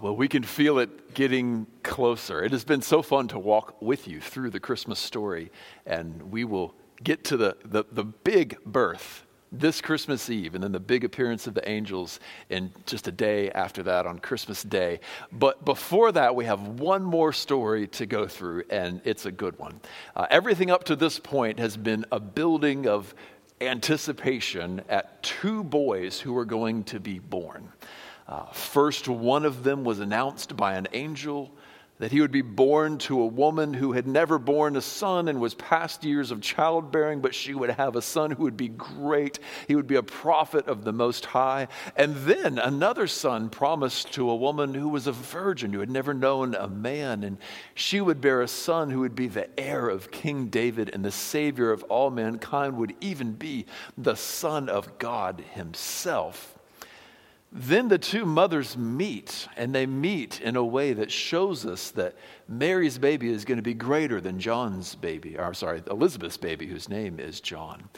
Well, we can feel it getting closer. It has been so fun to walk with you through the Christmas story, and we will get to the, the, the, big birth this Christmas Eve, and then the big appearance of the angels in just a day after that on Christmas Day. But before that, we have one more story to go through, and it's a good one. Uh, everything up to this point has been a building of anticipation at two boys who are going to be born. Uh, first, one of them was announced by an angel that he would be born to a woman who had never borne a son and was past years of childbearing, but she would have a son who would be great. He would be a prophet of the Most High. And then another son promised to a woman who was a virgin, who had never known a man. And she would bear a son who would be the heir of King David and the Savior of all mankind, would even be the Son of God Himself. Then the two mothers meet, and they meet in a way that shows us that Mary's baby is going to be greater than John's baby, or sorry, Elizabeth's baby, whose name is John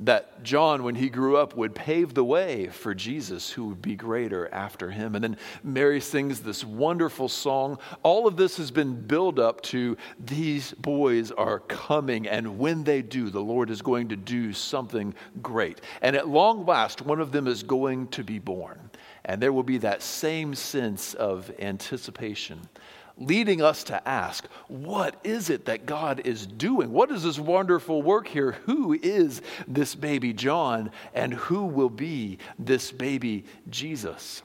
that John, when he grew up, would pave the way for Jesus, who would be greater after him. And then Mary sings this wonderful song. All of this has been built up to these boys are coming, and when they do, the Lord is going to do something great. And at long last, one of them is going to be born. And there will be that same sense of anticipation leading us to ask, what is it that God is doing? What is this wonderful work here? Who is this baby John, and who will be this baby Jesus?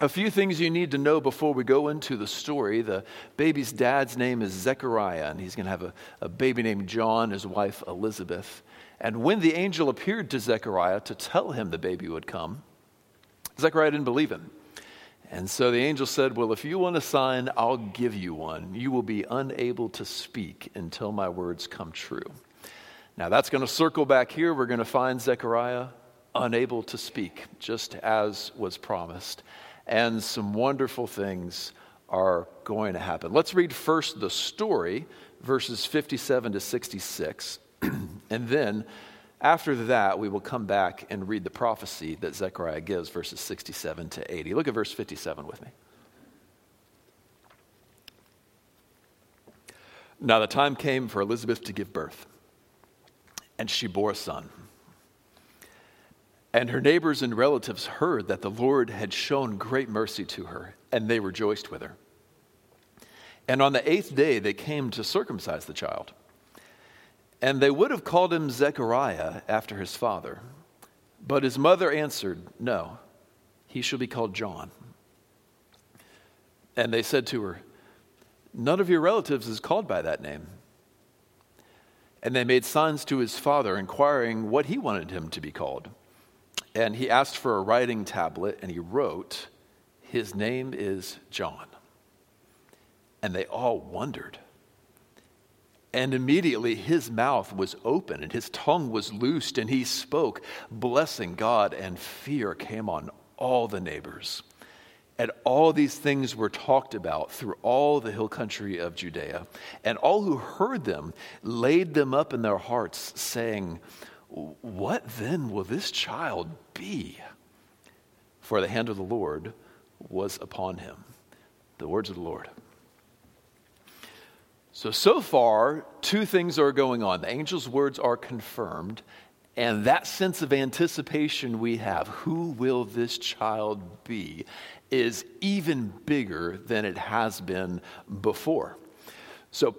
A few things you need to know before we go into the story. The baby's dad's name is Zechariah, and he's going to have a, a baby named John, his wife Elizabeth. And when the angel appeared to Zechariah to tell him the baby would come, Zechariah didn't believe him. And so the angel said, Well, if you want a sign, I'll give you one. You will be unable to speak until my words come true. Now, that's going to circle back here. We're going to find Zechariah unable to speak, just as was promised. And some wonderful things are going to happen. Let's read first the story, verses 57 to 66, and then after that, we will come back and read the prophecy that Zechariah gives, verses 67 to 80. Look at verse 57 with me. Now, the time came for Elizabeth to give birth, and she bore a son. And her neighbors and relatives heard that the Lord had shown great mercy to her, and they rejoiced with her. And on the eighth day, they came to circumcise the child. And they would have called him Zechariah after his father. But his mother answered, No, he shall be called John. And they said to her, None of your relatives is called by that name. And they made signs to his father, inquiring what he wanted him to be called. And he asked for a writing tablet, and he wrote, His name is John. And they all wondered. And immediately his mouth was open and his tongue was loosed, and he spoke, blessing God, and fear came on all the neighbors. And all these things were talked about through all the hill country of Judea. And all who heard them laid them up in their hearts, saying, What then will this child be? For the hand of the Lord was upon him. The words of the Lord. So, so far, two things are going on. The angel's words are confirmed, and that sense of anticipation we have, who will this child be, is even bigger than it has been before. So,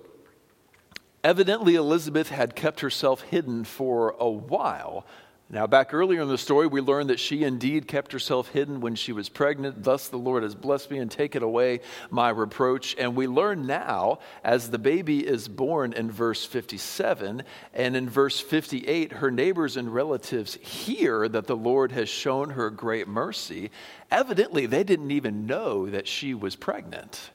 evidently, Elizabeth had kept herself hidden for a while now, back earlier in the story, we learned that she indeed kept herself hidden when she was pregnant. Thus, the Lord has blessed me and taken away my reproach. And we learn now, as the baby is born in verse 57, and in verse 58, her neighbors and relatives hear that the Lord has shown her great mercy. Evidently, they didn't even know that she was pregnant.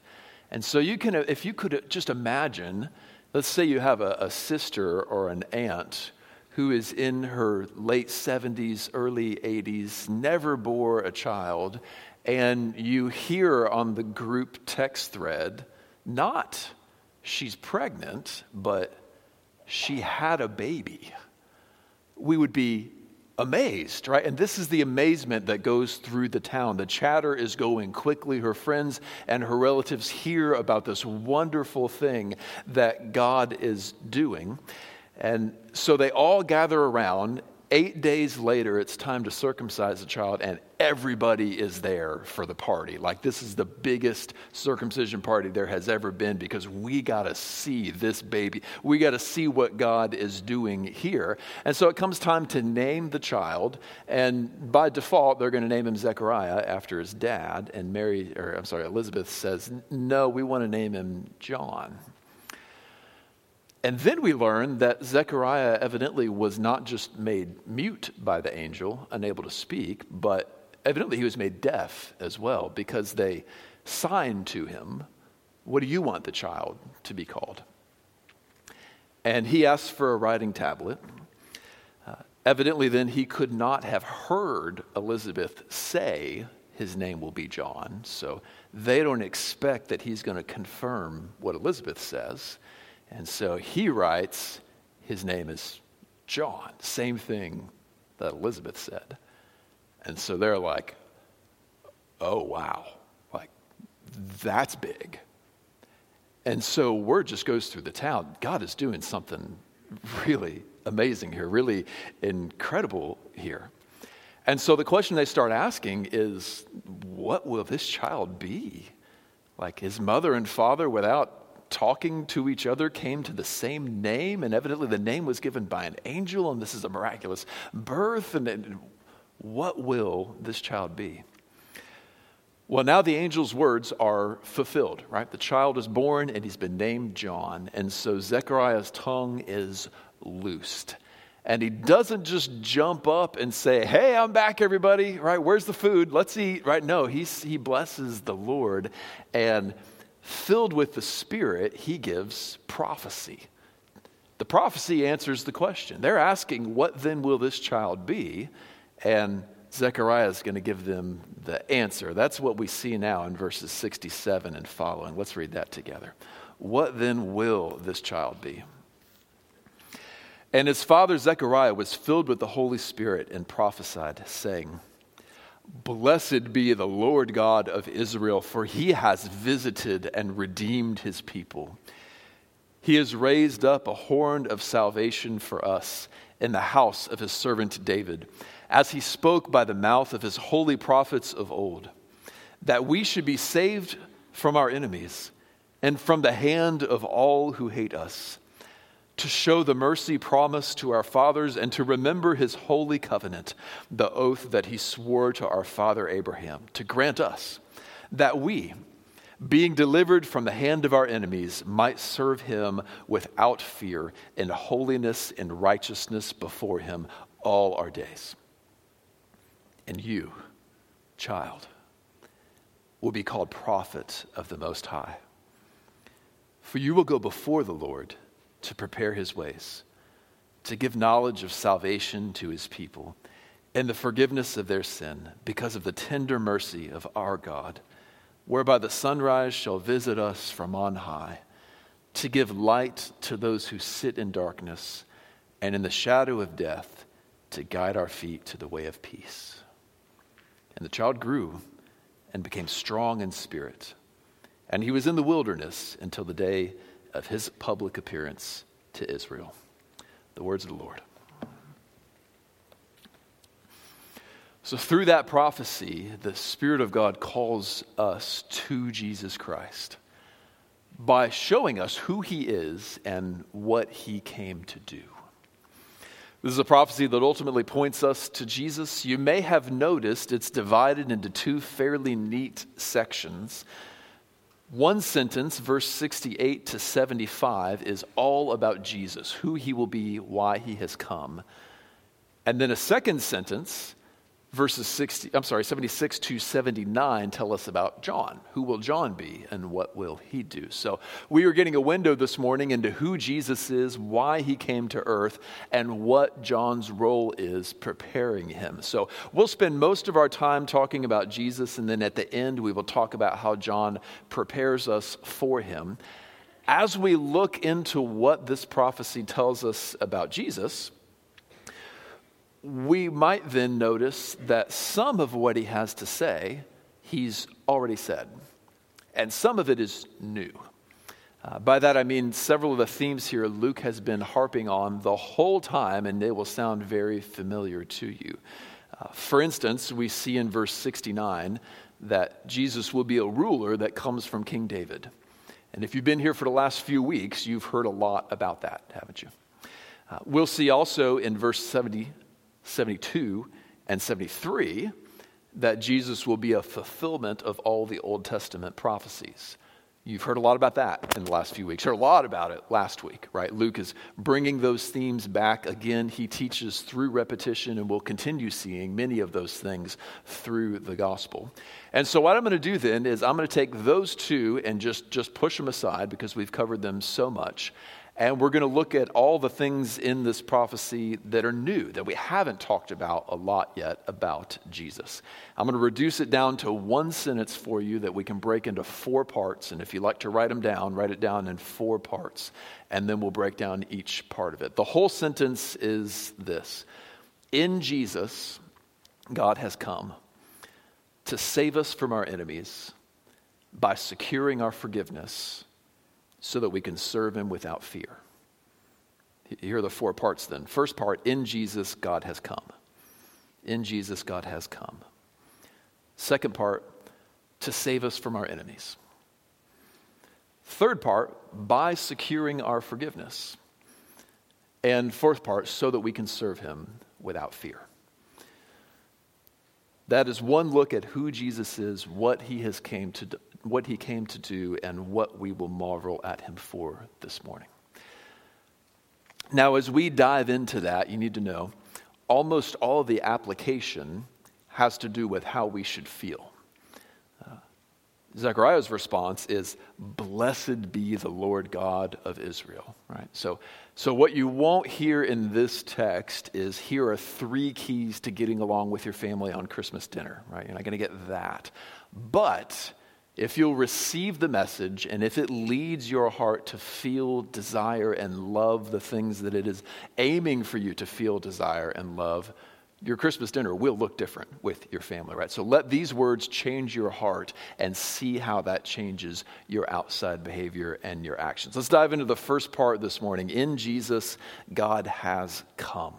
And so, you can, if you could just imagine, let's say you have a, a sister or an aunt who is in her late 70s, early 80s, never bore a child, and you hear on the group text thread, not she's pregnant, but she had a baby. We would be amazed, right? And this is the amazement that goes through the town. The chatter is going quickly. Her friends and her relatives hear about this wonderful thing that God is doing. And so they all gather around Eight days later, it's time to circumcise the child, and everybody is there for the party. Like, this is the biggest circumcision party there has ever been because we got to see this baby. We got to see what God is doing here. And so it comes time to name the child, and by default, they're going to name him Zechariah after his dad. And Mary, or I'm sorry, Elizabeth says, No, we want to name him John. And then we learn that Zechariah evidently was not just made mute by the angel, unable to speak, but evidently he was made deaf as well because they signed to him, What do you want the child to be called? And he asked for a writing tablet. Uh, evidently, then, he could not have heard Elizabeth say, His name will be John. So they don't expect that he's going to confirm what Elizabeth says. And so he writes, his name is John. Same thing that Elizabeth said. And so they're like, oh, wow. Like, that's big. And so word just goes through the town. God is doing something really amazing here, really incredible here. And so the question they start asking is, what will this child be? Like his mother and father without talking to each other came to the same name, and evidently the name was given by an angel, and this is a miraculous birth. And, and what will this child be? Well, now the angel's words are fulfilled, right? The child is born and he's been named John. And so Zechariah's tongue is loosed. And he doesn't just jump up and say, Hey, I'm back, everybody, right? Where's the food? Let's eat, right? No, he's, he blesses the Lord. And filled with the Spirit, he gives prophecy. The prophecy answers the question. They're asking, What then will this child be? And Zechariah is going to give them the answer. That's what we see now in verses 67 and following. Let's read that together. What then will this child be? And his father Zechariah was filled with the Holy Spirit and prophesied, saying, Blessed be the Lord God of Israel, for he has visited and redeemed his people. He has raised up a horn of salvation for us in the house of his servant David, as he spoke by the mouth of his holy prophets of old, that we should be saved from our enemies and from the hand of all who hate us to show the mercy promised to our fathers and to remember his holy covenant, the oath that he swore to our father Abraham, to grant us that we, being delivered from the hand of our enemies, might serve him without fear in holiness and righteousness before him all our days. And you, child, will be called prophet of the Most High. For you will go before the Lord to prepare his ways, to give knowledge of salvation to his people and the forgiveness of their sin because of the tender mercy of our God, whereby the sunrise shall visit us from on high, to give light to those who sit in darkness and in the shadow of death, to guide our feet to the way of peace. And the child grew and became strong in spirit. And he was in the wilderness until the day of his public appearance to Israel. The words of the Lord. So, through that prophecy, the Spirit of God calls us to Jesus Christ by showing us who He is and what He came to do. This is a prophecy that ultimately points us to Jesus. You may have noticed it's divided into two fairly neat sections. One sentence, verse 68 to 75, is all about Jesus, who he will be, why he has come. And then a second sentence, verses 60, I'm sorry, 76 to 79 tell us about John. Who will John be and what will he do? So we are getting a window this morning into who Jesus is, why he came to earth, and what John's role is preparing him. So we'll spend most of our time talking about Jesus, and then at the end, we will talk about how John prepares us for him. As we look into what this prophecy tells us about Jesus, we might then notice that some of what he has to say, he's already said, and some of it is new. Uh, by that I mean several of the themes here Luke has been harping on the whole time, and they will sound very familiar to you. Uh, for instance, we see in verse 69 that Jesus will be a ruler that comes from King David. And if you've been here for the last few weeks, you've heard a lot about that, haven't you? Uh, we'll see also in verse 70, 72 and 73 that Jesus will be a fulfillment of all the Old Testament prophecies. You've heard a lot about that in the last few weeks. Heard a lot about it last week, right? Luke is bringing those themes back again. He teaches through repetition, and we'll continue seeing many of those things through the gospel. And so, what I'm going to do then is I'm going to take those two and just just push them aside because we've covered them so much, and we're going to look at all the things in this prophecy that are new, that we haven't talked about a lot yet about Jesus. I'm going to reduce it down to one sentence for you that we can break into four parts. And if you like to write them down, write it down in four parts. And then we'll break down each part of it. The whole sentence is this In Jesus, God has come to save us from our enemies by securing our forgiveness so that we can serve him without fear. Here are the four parts then. First part, in Jesus, God has come. In Jesus, God has come. Second part, to save us from our enemies. Third part, by securing our forgiveness. And fourth part, so that we can serve him without fear. That is one look at who Jesus is, what he has came to do, what he came to do, and what we will marvel at him for this morning. Now, as we dive into that, you need to know almost all the application has to do with how we should feel. Uh, Zechariah's response is, Blessed be the Lord God of Israel. Right? So, so, what you won't hear in this text is here are three keys to getting along with your family on Christmas dinner. Right? You're not going to get that. But if you'll receive the message and if it leads your heart to feel desire and love the things that it is aiming for you to feel desire and love, your Christmas dinner will look different with your family, right? So let these words change your heart and see how that changes your outside behavior and your actions. Let's dive into the first part this morning. In Jesus, God has come.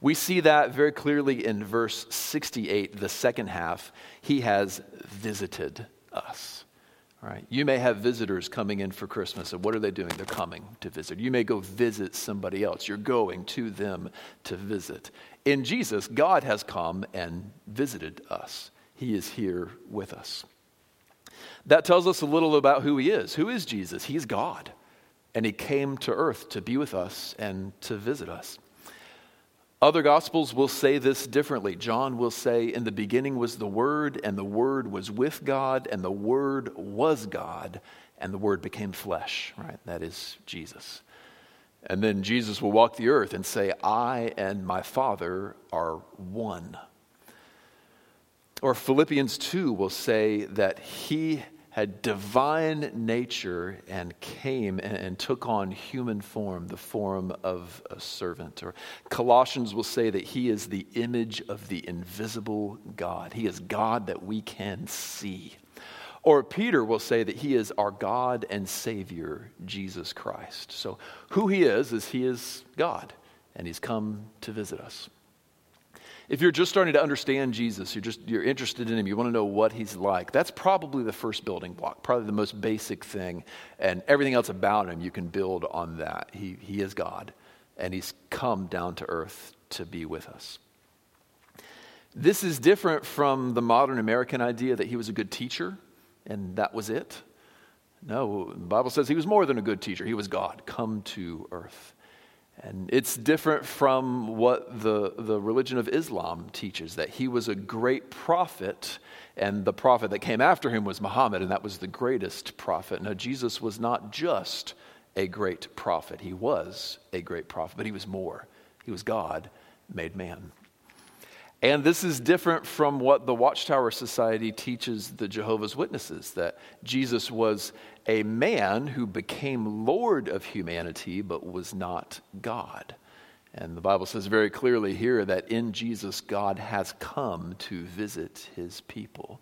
We see that very clearly in verse 68, the second half. He has visited us. Right. You may have visitors coming in for Christmas, and what are they doing? They're coming to visit. You may go visit somebody else. You're going to them to visit. In Jesus, God has come and visited us, He is here with us. That tells us a little about who He is. Who is Jesus? He's God, and He came to earth to be with us and to visit us. Other gospels will say this differently. John will say, In the beginning was the Word, and the Word was with God, and the Word was God, and the Word became flesh, right? That is Jesus. And then Jesus will walk the earth and say, I and my Father are one. Or Philippians 2 will say that he had divine nature and came and, and, took on human form, the form of a servant. Or Colossians will say that he is the image of the invisible God. He is God that we can see. Or Peter will say that he is our God and Savior, Jesus Christ. So, who he is, is he is God, and he's come to visit us. If you're just starting to understand Jesus, you're just you're interested in him, you want to know what he's like. That's probably the first building block, probably the most basic thing, and everything else about him you can build on that. He he is God, and he's come down to earth to be with us. This is different from the modern American idea that he was a good teacher and that was it. No, the Bible says he was more than a good teacher. He was God, come to earth. And it's different from what the, the religion of Islam teaches that he was a great prophet, and the prophet that came after him was Muhammad, and that was the greatest prophet. Now, Jesus was not just a great prophet, he was a great prophet, but he was more. He was God made man. And this is different from what the Watchtower Society teaches the Jehovah's Witnesses that Jesus was a man who became Lord of humanity but was not God. And the Bible says very clearly here that in Jesus, God has come to visit his people.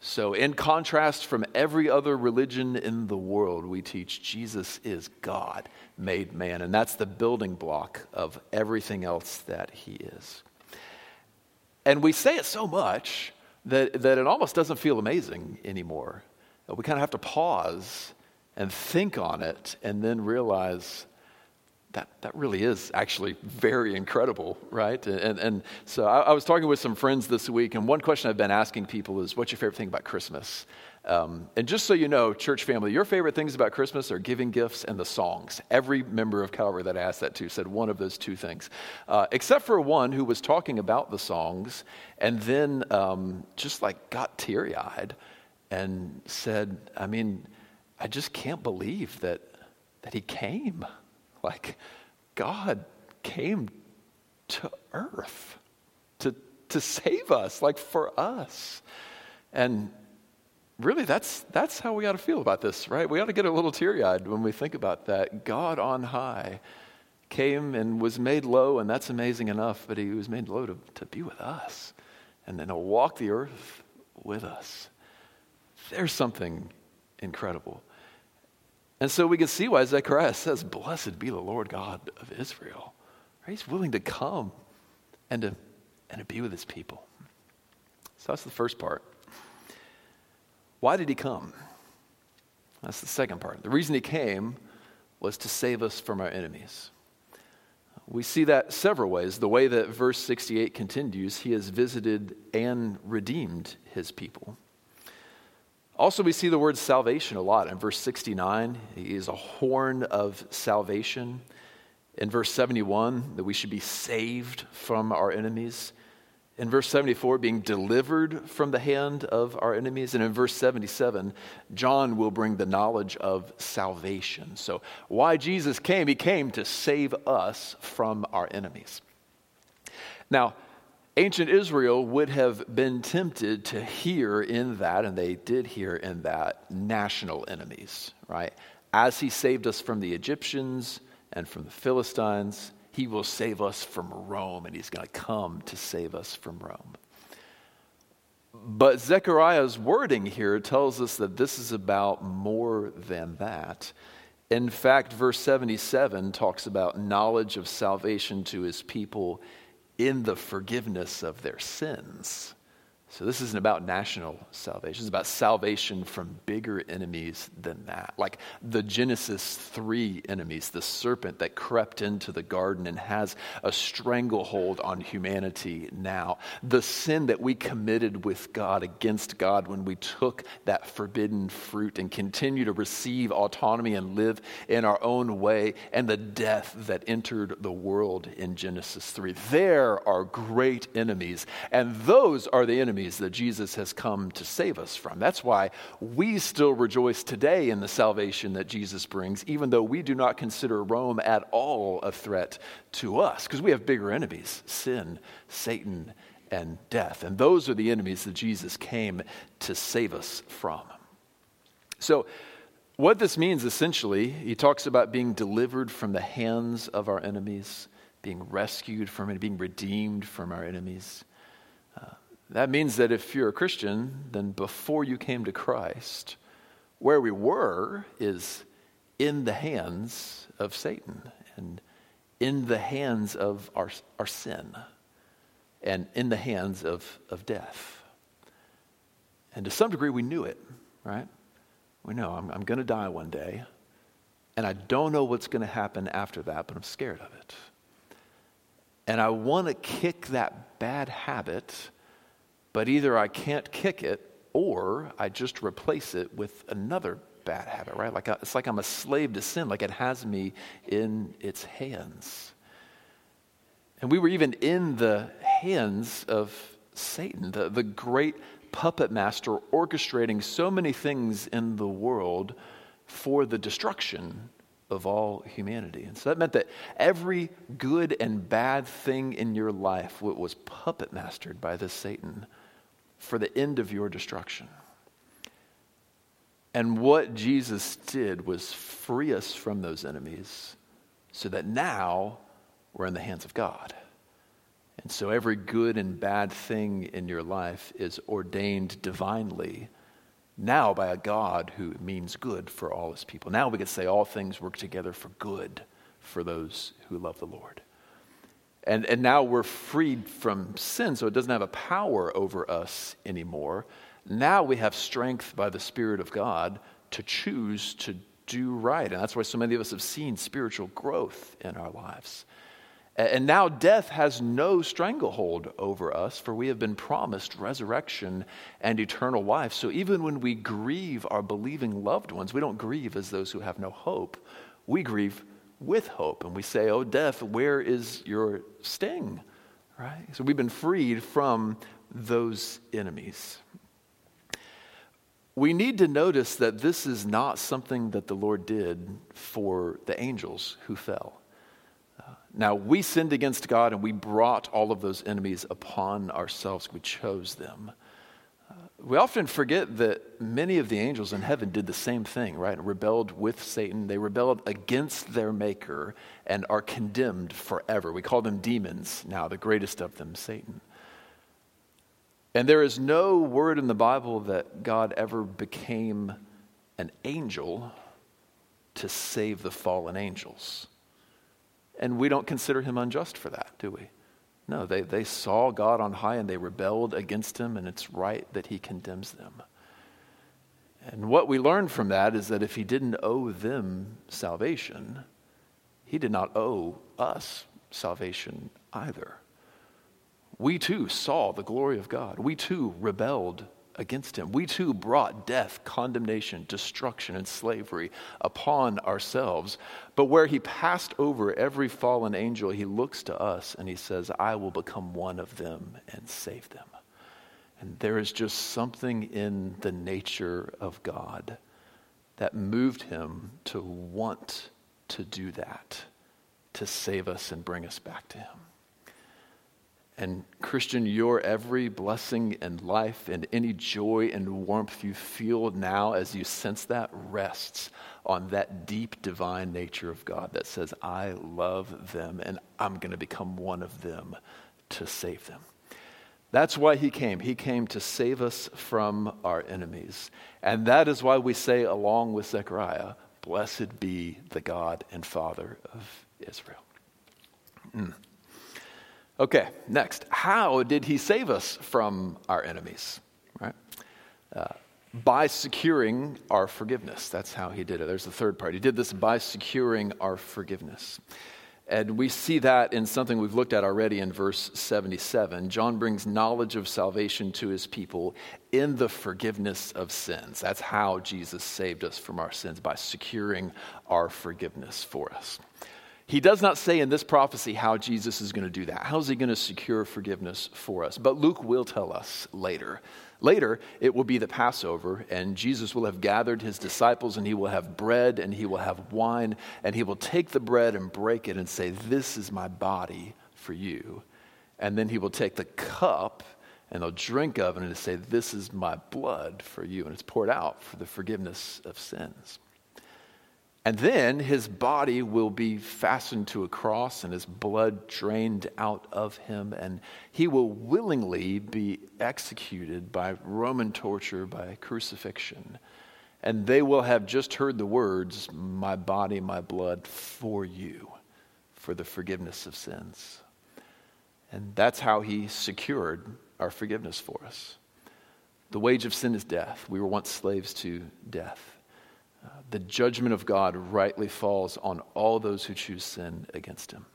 So, in contrast from every other religion in the world, we teach Jesus is God made man. And that's the building block of everything else that he is. And we say it so much that, that it almost doesn't feel amazing anymore. We kind of have to pause and think on it and then realize that, that really is actually very incredible, right? And, and so I, I, was talking with some friends this week, and one question I've been asking people is, What's your favorite thing about Christmas? Um, and just so you know, church family, your favorite things about Christmas are giving gifts and the songs. Every member of Calvary that I asked that to said one of those two things, uh, except for one who was talking about the songs and then um, just like got teary eyed and said, I mean, I just can't believe that, that he came. Like, God came to earth to, to save us, like for us. And really, that's, that's how we ought to feel about this, right? We ought to get a little teary eyed when we think about that. God on high came and was made low, and that's amazing enough, but he was made low to, to be with us and then to walk the earth with us. There's something incredible. And so we can see why Zechariah says, Blessed be the Lord God of Israel. He's willing to come and to, and to be with his people. So that's the first part. Why did he come? That's the second part. The reason he came was to save us from our enemies. We see that several ways. The way that verse 68 continues, he has visited and redeemed his people. Also, we see the word salvation a lot. In verse 69, he is a horn of salvation. In verse 71, that we should be saved from our enemies. In verse 74, being delivered from the hand of our enemies. And in verse 77, John will bring the knowledge of salvation. So, why Jesus came? He came to save us from our enemies. Now, ancient Israel would have been tempted to hear in that, and they did hear in that, national enemies, right? As he saved us from the Egyptians and from the Philistines, he will save us from Rome, and he's going to come to save us from Rome. But Zechariah's wording here tells us that this is about more than that. In fact, verse 77 talks about knowledge of salvation to his people in the forgiveness of their sins. So, this isn't about national salvation. It's about salvation from bigger enemies than that. Like the Genesis 3 enemies, the serpent that crept into the garden and has a stranglehold on humanity now. The sin that we committed with God against God when we took that forbidden fruit and continue to receive autonomy and live in our own way, and the death that entered the world in Genesis 3. There are great enemies, and those are the enemies enemies that Jesus has come to save us from. That's why we still rejoice today in the salvation that Jesus brings, even though we do not consider Rome at all a threat to us, because we have bigger enemies sin, Satan, and death. And those are the enemies that Jesus came to save us from. So, what this means essentially, he talks about being delivered from the hands of our enemies, being rescued from it, being redeemed from our enemies. That means that if you're a Christian, then before you came to Christ, where we were is in the hands of Satan and in the hands of our, our sin and in the hands of, of death. And to some degree, we knew it, right? We know I'm, I'm going to die one day, and I don't know what's going to happen after that, but I'm scared of it. And I want to kick that bad habit but either I can't kick it or I just replace it with another bad habit, right? Like uh, it's like I'm a slave to sin, like it has me in its hands. And we were even in the hands of Satan, the, the great puppet master orchestrating so many things in the world for the destruction of all humanity. And so that meant that every good and bad thing in your life was puppet mastered by this Satan for the end of your destruction. And what Jesus did was free us from those enemies so that now we're in the hands of God. And so every good and bad thing in your life is ordained divinely now by a God who means good for all his people. Now we could say all things work together for good for those who love the Lord. And, and now we're freed from sin, so it doesn't have a power over us anymore. Now we have strength by the Spirit of God to choose to do right. And that's why so many of us have seen spiritual growth in our lives. And now death has no stranglehold over us, for we have been promised resurrection and eternal life. So even when we grieve our believing loved ones, we don't grieve as those who have no hope. We grieve with hope. And we say, Oh, death, where is your sting? Right? So we've been freed from those enemies. We need to notice that this is not something that the Lord did for the angels who fell. Now, we sinned against God and we brought all of those enemies upon ourselves. We chose them. Uh, we often forget that many of the angels in heaven did the same thing, right? Rebelled with Satan. They rebelled against their maker and are condemned forever. We call them demons now, the greatest of them, Satan. And there is no word in the Bible that God ever became an angel to save the fallen angels. And we don't consider him unjust for that, do we? No, they, they saw God on high and they rebelled against him, and it's right that he condemns them. And what we learn from that is that if he didn't owe them salvation, he did not owe us salvation either. We too saw the glory of God. We too rebelled against him. We too brought death, condemnation, destruction, and slavery upon ourselves. But where he passed over every fallen angel, he looks to us and he says, I will become one of them and save them. And there is just something in the nature of God that moved him to want to do that, to save us and bring us back to him. And Christian, your every blessing and life and any joy and warmth you feel now as you sense that rests on that deep divine nature of God that says, I love them and I'm going to become one of them to save them. That's why he came. He came to save us from our enemies. And that is why we say, along with Zechariah, Blessed be the God and Father of Israel. Mm. Okay, next. How did he save us from our enemies? Right? Uh, by securing our forgiveness. That's how he did it. There's the third part. He did this by securing our forgiveness. And we see that in something we've looked at already in verse 77. John brings knowledge of salvation to his people in the forgiveness of sins. That's how Jesus saved us from our sins, by securing our forgiveness for us. He does not say in this prophecy how Jesus is going to do that. How is he going to secure forgiveness for us? But Luke will tell us later. Later, it will be the Passover, and Jesus will have gathered his disciples, and he will have bread and he will have wine, and he will take the bread and break it and say, This is my body for you. And then he will take the cup and they'll drink of it and say, This is my blood for you. And it's poured out for the forgiveness of sins. And then his body will be fastened to a cross and his blood drained out of him, and he will willingly be executed by Roman torture, by crucifixion. And they will have just heard the words, My body, my blood for you, for the forgiveness of sins. And that's how he secured our forgiveness for us. The wage of sin is death. We were once slaves to death the judgment of God rightly falls on all those who choose sin against him.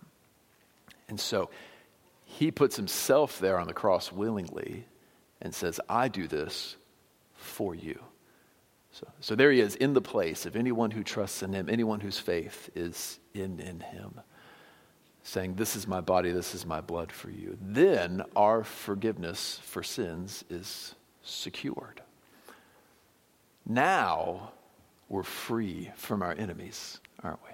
And so he puts himself there on the cross willingly and says, I do this for you. So, so there he is in the place of anyone who trusts in him, anyone whose faith is in, in him, saying, This is my body, this is my blood for you. Then our forgiveness for sins is secured. Now, we're free from our enemies, aren't we?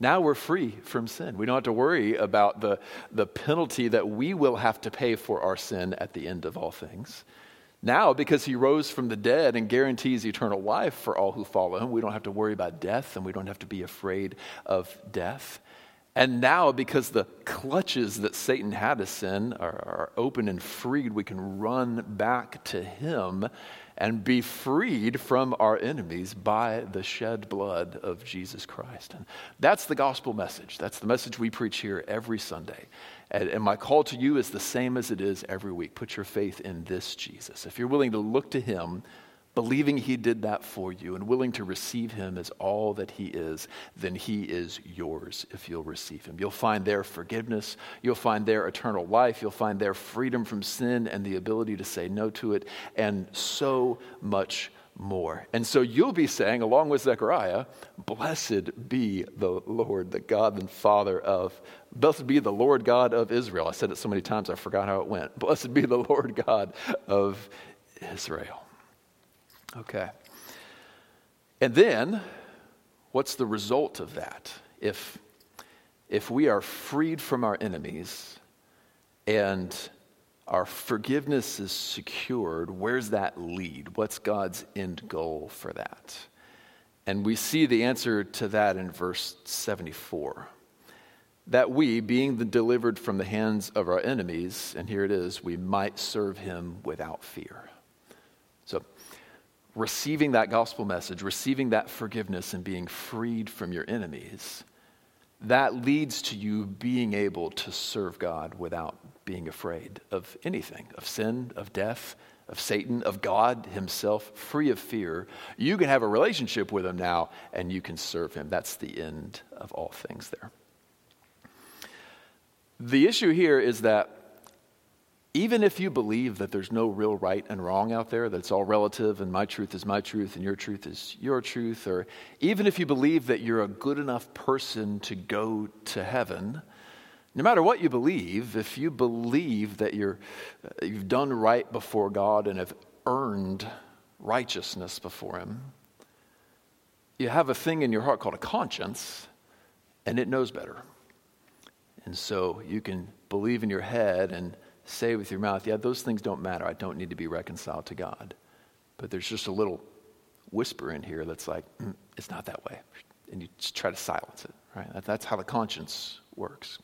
Now we're free from sin. We don't have to worry about the, the penalty that we will have to pay for our sin at the end of all things. Now, because he rose from the dead and guarantees eternal life for all who follow him, we don't have to worry about death and we don't have to be afraid of death. And now, because the clutches that Satan had us in are, are, open and freed, we can run back to him and be freed from our enemies by the shed blood of Jesus Christ. And that's the gospel message. That's the message we preach here every Sunday. And, and my call to you is the same as it is every week. Put your faith in this Jesus. If you're willing to look to him, believing he did that for you and willing to receive him as all that he is, then he is yours if you'll receive him. You'll find there forgiveness, you'll find there eternal life, you'll find there freedom from sin and the ability to say no to it, and so much more. And so you'll be saying, along with Zechariah, Blessed be the Lord, the God and Father of, blessed be the Lord God of Israel. I said it so many times I forgot how it went. Blessed be the Lord God of Israel. Okay. And then, what's the result of that? If, if we are freed from our enemies and our forgiveness is secured, where's that lead? What's God's end goal for that? And we see the answer to that in verse 74. That we, being delivered from the hands of our enemies, and here it is, we might serve him without fear receiving that gospel message, receiving that forgiveness, and being freed from your enemies, that leads to you being able to serve God without being afraid of anything of sin, of death, of Satan, of God Himself, free of fear. You can have a relationship with Him now and you can serve Him. That's the end of all things there. The issue here is that even if you believe that there's no real right and wrong out there, that it's all relative and my truth is my truth and your truth is your truth, or even if you believe that you're a good enough person to go to heaven, no matter what you believe, if you believe that you're, uh, you've done right before God and have earned righteousness before Him, you have a thing in your heart called a conscience, and it knows better. And so you can believe in your head and say with your mouth, yeah, those things don't matter. I don't need to be reconciled to God. But there's just a little whisper in here that's like, mm, it's not that way. And you just try to silence it, right? That's how the conscience works.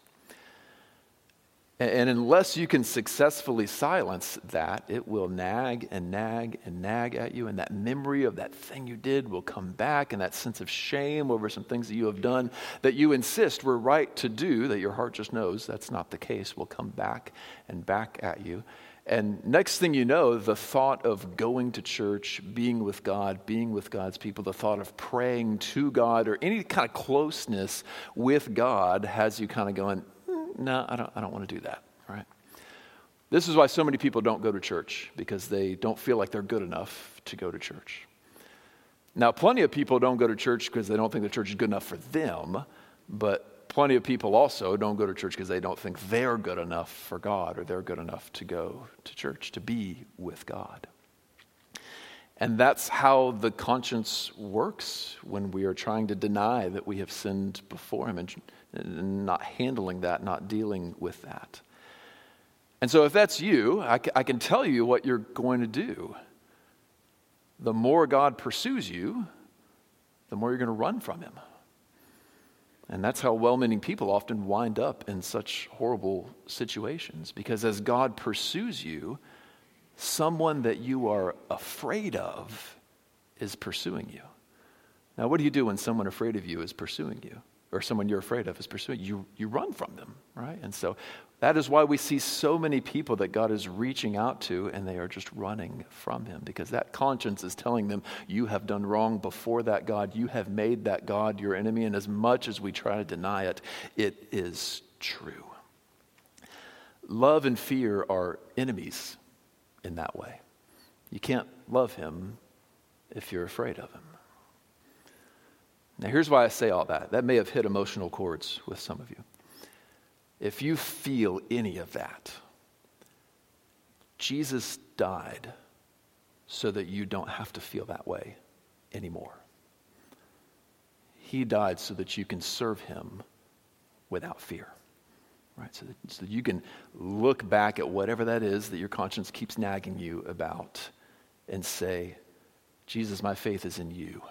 And unless you can successfully silence that, it will nag and nag and nag at you. And that memory of that thing you did will come back, and that sense of shame over some things that you have done that you insist were right to do, that your heart just knows that's not the case, will come back and back at you. And next thing you know, the thought of going to church, being with God, being with God's people, the thought of praying to God or any kind of closeness with God has you kind of going, no, I don't, I don't want to do that, right? This is why so many people don't go to church, because they don't feel like they're good enough to go to church. Now, plenty of people don't go to church because they don't think the church is good enough for them, but plenty of people also don't go to church because they don't think they're good enough for God or they're good enough to go to church, to be with God. And that's how the conscience works when we are trying to deny that we have sinned before Him and not handling that, not dealing with that. And so, if that's you, I, can tell you what you're going to do. The more God pursues you, the more you're going to run from Him. And that's how well meaning people often wind up in such horrible situations. Because as God pursues you, someone that you are afraid of is pursuing you. Now, what do you do when someone afraid of you is pursuing you? Or someone you're afraid of is pursuing, you, you run from them, right? And so that is why we see so many people that God is reaching out to and they are just running from Him because that conscience is telling them, you have done wrong before that God. You have made that God your enemy. And as much as we try to deny it, it is true. Love and fear are enemies in that way. You can't love Him if you're afraid of Him. Now, here's why I say all that. That may have hit emotional chords with some of you. If you feel any of that, Jesus died so that you don't have to feel that way anymore. He died so that you can serve him without fear. Right? So that, so that you can look back at whatever that is that your conscience keeps nagging you about and say, Jesus, my faith is in you.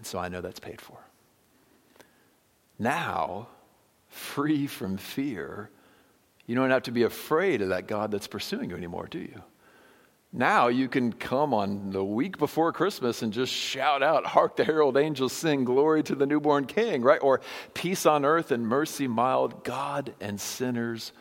And so I know that's paid for. Now, free from fear, you don't have to be afraid of that God that's pursuing you anymore, do you? Now you can come on the week before Christmas and just shout out, Hark the herald angels sing, Glory to the newborn King, right? Or peace on earth and mercy mild, God and sinners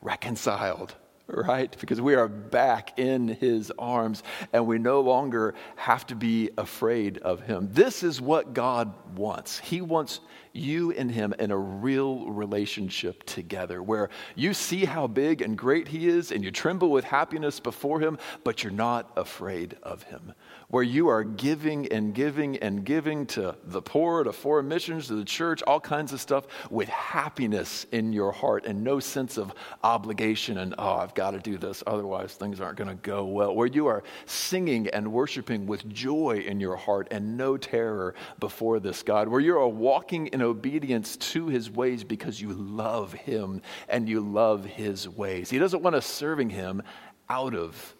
reconciled right? Because we are back in his arms and we no longer have to be afraid of him. This is what God wants. He wants you and him in a real relationship together where you see how big and great he is and you tremble with happiness before him, but you're not afraid of him. Where you are giving and giving and giving to the poor, to foreign missions, to the church, all kinds of stuff with happiness in your heart and no sense of obligation and, oh, I've got to do this, otherwise things aren't going to go well. Where you are singing and worshiping with joy in your heart and no terror before this God. Where you are walking in obedience to his ways because you love him and you love his ways. He doesn't want us serving him out of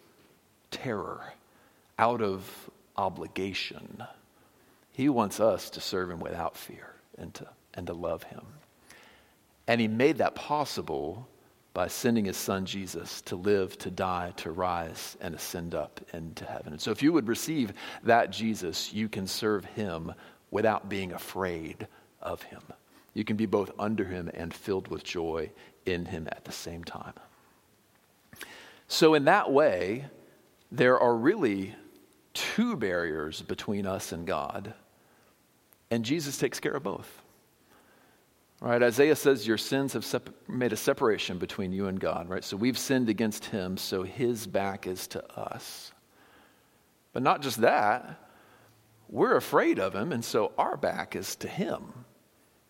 terror, out of obligation. He wants us to serve him without fear and to, and to love him. And he made that possible by sending his son Jesus to live, to die, to rise, and ascend up into heaven. And so, if you would receive that Jesus, you can serve him without being afraid of him. You can be both under him and filled with joy in him at the same time. So, in that way, there are really two barriers between us and God, and Jesus takes care of both. Right? Isaiah says your sins have sep- made a separation between you and God, right? So we've sinned against him, so his back is to us. But not just that, we're afraid of him, and so our back is to him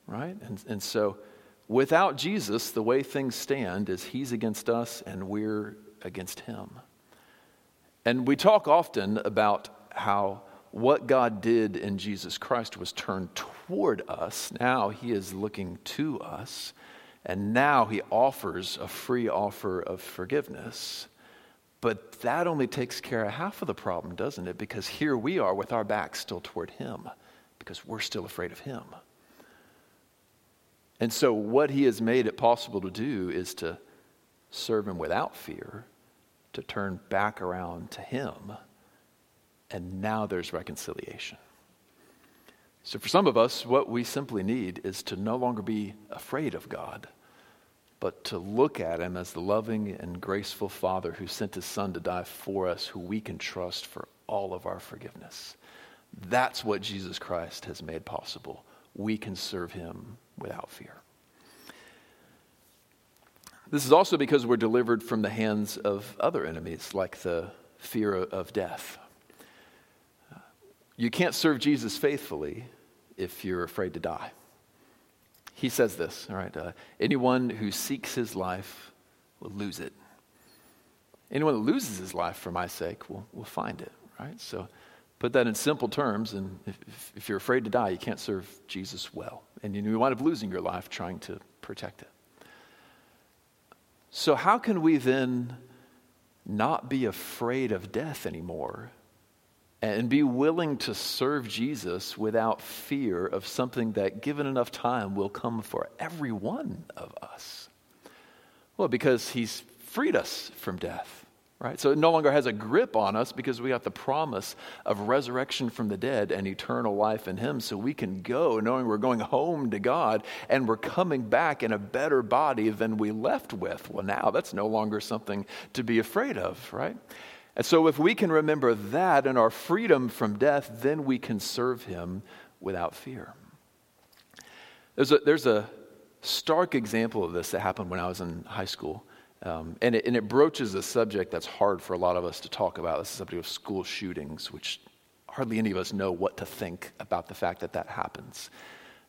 right? And, and so without Jesus, the way things stand is he's against us and we're against him. And we talk often about how what God did in Jesus Christ was turned toward us. Now he is looking to us. And now he offers a free offer of forgiveness. But that only takes care of half of the problem, doesn't it? Because here we are with our backs still toward him, because we're still afraid of him. And so, what he has made it possible to do is to serve him without fear, to turn back around to him, and now there's reconciliation. So, for some of us, what we simply need is to no longer be afraid of God, but to look at him as the loving and graceful Father who sent his Son to die for us, who we can trust for all of our forgiveness. That's what Jesus Christ has made possible. We can serve him without fear. This is also because we're delivered from the hands of other enemies, like the fear of death. You can't serve Jesus faithfully if you're afraid to die. He says this, all right, uh, anyone who seeks his life will lose it. Anyone that loses his life for my sake will, will find it, right? So put that in simple terms, and if, if you're afraid to die, you can't serve Jesus well and you wind up losing your life trying to protect it. So, how can we then not be afraid of death anymore and be willing to serve Jesus without fear of something that, given enough time, will come for every one of us? Well, because he's freed us from death right? So it no longer has a grip on us because we got the promise of resurrection from the dead and eternal life in Him. So we can go knowing we're going home to God and we're coming back in a better body than we left with. Well, now that's no longer something to be afraid of, right? And so if we can remember that and our freedom from death, then we can serve Him without fear. There's a, there's a stark example of this that happened when I was in high school. Um, and, it, and it broaches a subject that's hard for a lot of us to talk about. This is the subject of school shootings, which hardly any of us know what to think about the fact that that happens.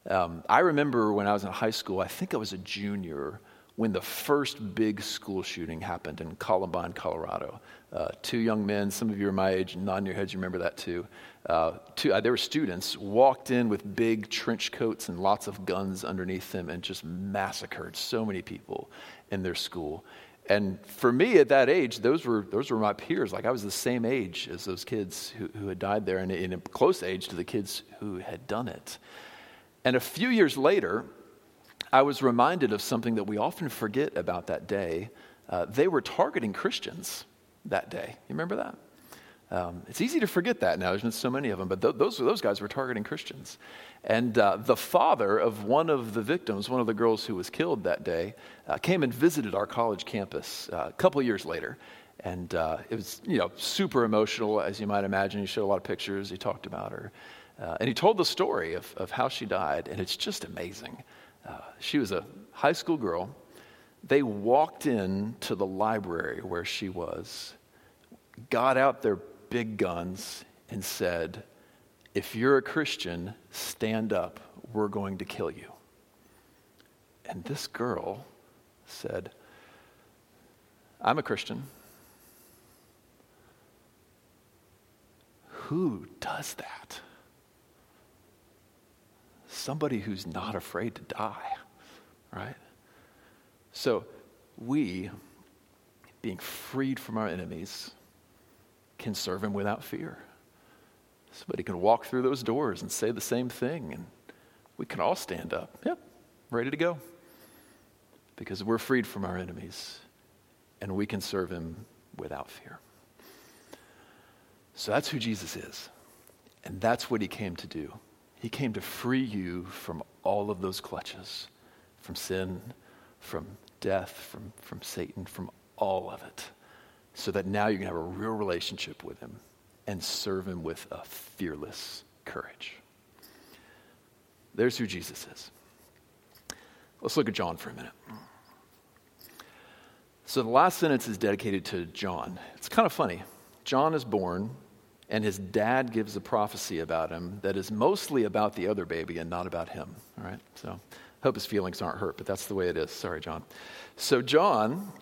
Um, I remember when I was in high school, I think I was a junior, when the first big school shooting happened in Columbine, Colorado. Uh, two young men, some of you are my age, nodding your heads, you remember that too. Uh, two, uh, they were students, walked in with big trench coats and lots of guns underneath them and just massacred so many people in their school. And for me at that age, those were, those were my peers. Like I was the same age as those kids who, who had died there, and in a close age to the kids who had done it. And a few years later, I was reminded of something that we often forget about that day. Uh, they were targeting Christians that day. You remember that? Um, it's easy to forget that now. There's been so many of them, but th- those, those guys were targeting Christians. And uh, the father of one of the victims, one of the girls who was killed that day, uh, came and visited our college campus uh, a couple years later. And uh, it was, you know, super emotional, as you might imagine. He showed a lot of pictures. He talked about her. Uh, and he told the story of, of how she died. And it's just amazing. Uh, she was a high school girl. They walked in to the library where she was, got out their big guns and said, If you're a Christian, stand up. We're going to kill you. And this girl said, I'm a Christian. Who does that? Somebody who's not afraid to die, right? So, we, being freed from our enemies, can serve him without fear. Somebody can walk through those doors and say the same thing, and we can all stand up. Yep, ready to go. Because we're freed from our enemies, and we can serve him without fear. So that's who Jesus is. And that's what he came to do. He came to free you from all of those clutches, from sin, from death, from, from Satan, from all of it so that now you can have a real relationship with Him and serve Him with a fearless courage. There's who Jesus is. Let's look at John for a minute. So the last sentence is dedicated to John. It's kind of funny. John is born, and his dad gives a prophecy about him that is mostly about the other baby and not about him. All right? So hope his feelings aren't hurt, but that's the way it is. Sorry, John. So John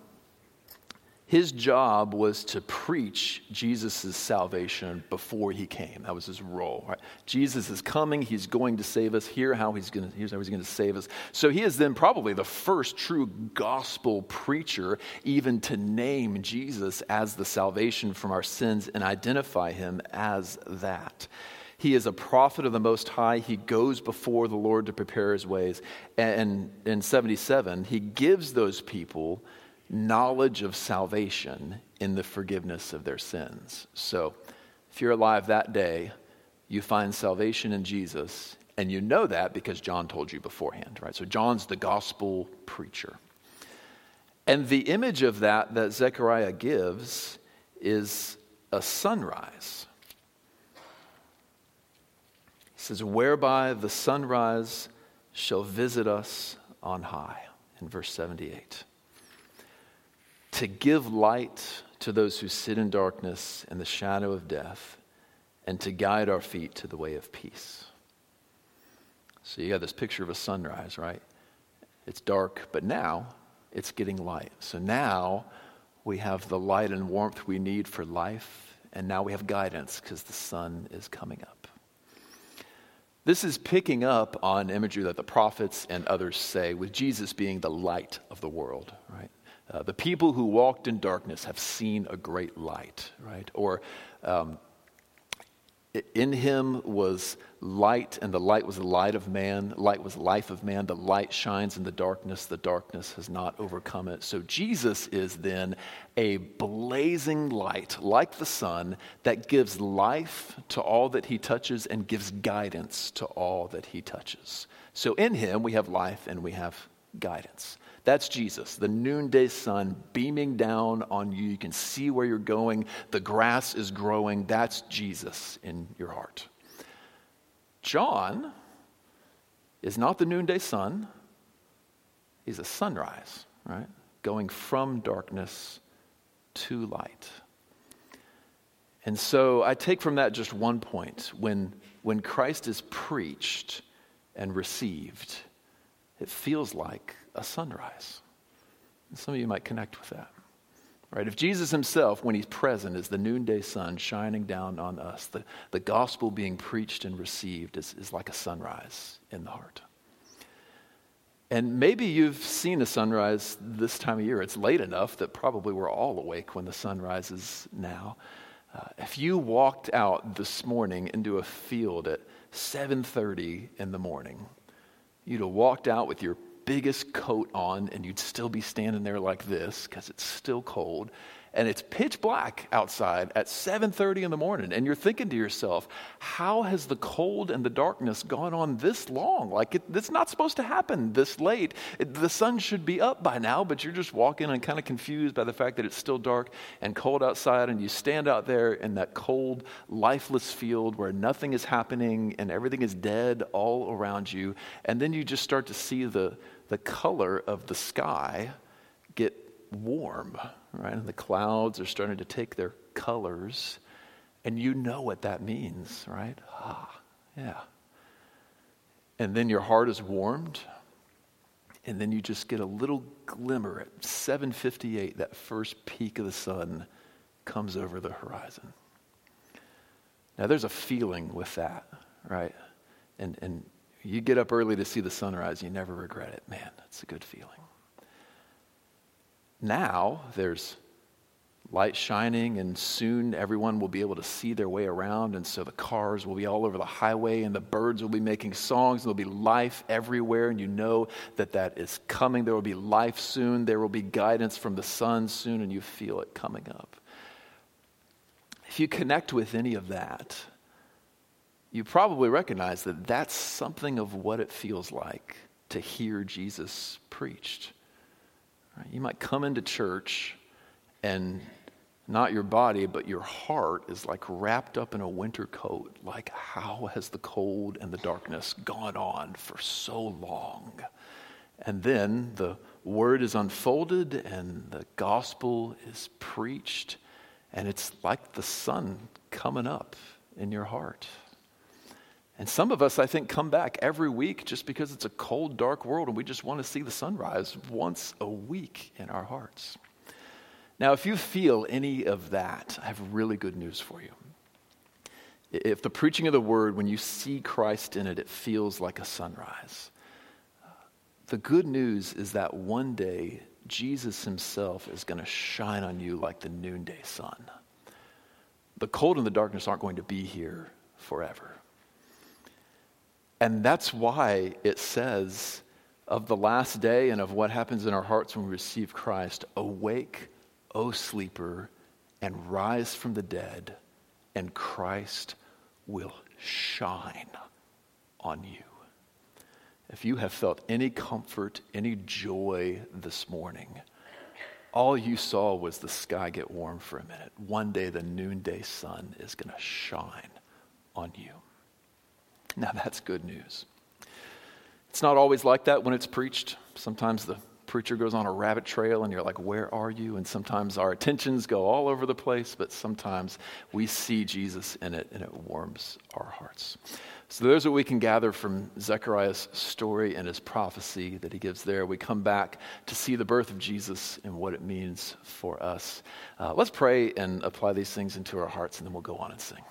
his job was to preach Jesus' salvation before he came. That was his role. Right? Jesus is coming. He's going to save us. Here, how he's going to, here's how he's going to save us. So he is then probably the first true gospel preacher even to name Jesus as the salvation from our sins and identify him as that. He is a prophet of the Most High. He goes before the Lord to prepare his ways. And in 77, he gives those people knowledge of salvation in the forgiveness of their sins. So, if you're alive that day, you find salvation in Jesus, and you know that because John told you beforehand, right? So, John's the gospel preacher. And the image of that that Zechariah gives is a sunrise. He says, Whereby the sunrise shall visit us on high, in verse 78 to give light to those who sit in darkness and the shadow of death, and to guide our feet to the way of peace. So you got this picture of a sunrise, right? It's dark, but now it's getting light. So now we have the light and warmth we need for life, and now we have guidance because the sun is coming up. This is picking up on imagery that the prophets and others say, with Jesus being the light of the world, right? Uh, the people who walked in darkness have seen a great light, right? Or um, in him was light, and the light was the light of man. Light was life of man. The light shines in the darkness. The darkness has not overcome it. So Jesus is then a blazing light, like the sun, that gives life to all that he touches and gives guidance to all that he touches. So in him we have life and we have guidance. That's Jesus, the noonday sun beaming down on you. You can see where you're going. The grass is growing. That's Jesus in your heart. John is not the noonday sun, he's a sunrise, right? Going from darkness to light. And so I take from that just one point. When, when Christ is preached and received, it feels like a sunrise. Some of you might connect with that. Right? If Jesus himself, when he's present, is the noonday sun shining down on us, the, the gospel being preached and received is, is like a sunrise in the heart. And maybe you've seen a sunrise this time of year. It's late enough that probably we're all awake when the sun rises now. Uh, if you walked out this morning into a field at 7:30 in the morning, you'd have walked out with your biggest coat on and you'd still be standing there like this because it's still cold and it's pitch black outside at 7:30 in the morning. And you're thinking to yourself how has the cold and the darkness gone on this long? Like it, it's not supposed to happen this late. It, the sun should be up by now but you're just walking and kind of confused by the fact that it's still dark and cold outside and you stand out there in that cold lifeless field where nothing is happening and everything is dead all around you. And then you just start to see the the color of the sky get warm right? And the clouds are starting to take their colors, and you know what that means, right? Ah, yeah. And then your heart is warmed, and then you just get a little glimmer at 7:58. That first peak of the sun comes over the horizon. Now, there's a feeling with that, right? And and you get up early to see the sunrise, you never regret it. Man, that's a good feeling. Now there's light shining, and soon everyone will be able to see their way around. And so the cars will be all over the highway, and the birds will be making songs. and There'll be life everywhere, and you know that that is coming. There will be life soon. There will be guidance from the sun soon, and you feel it coming up. If you connect with any of that, you probably recognize that that's something of what it feels like to hear Jesus preached. Right? You might come into church and not your body, but your heart is like wrapped up in a winter coat. Like, how has the cold and the darkness gone on for so long? And then the word is unfolded and the gospel is preached, and it's like the sun coming up in your heart. And some of us, I think, come back every week just because it's a cold, dark world and we just want to see the sunrise once a week in our hearts. Now, if you feel any of that, I have really good news for you. If the preaching of the word, when you see Christ in it, it feels like a sunrise, uh, the good news is that one day Jesus himself is going to shine on you like the noonday sun. The cold and the darkness aren't going to be here forever. And that's why it says of the last day and of what happens in our hearts when we receive Christ Awake, O sleeper, and rise from the dead, and Christ will shine on you. If you have felt any comfort, any joy this morning, all you saw was the sky get warm for a minute. One day the noonday sun is going to shine on you. Now that's good news. It's not always like that when it's preached. Sometimes the preacher goes on a rabbit trail and you're like, Where are you? And sometimes our attentions go all over the place, but sometimes we see Jesus in it and it warms our hearts. So there's what we can gather from Zechariah's story and his prophecy that he gives there. We come back to see the birth of Jesus and what it means for us. Uh, let's pray and apply these things into our hearts, and then we'll go on and sing.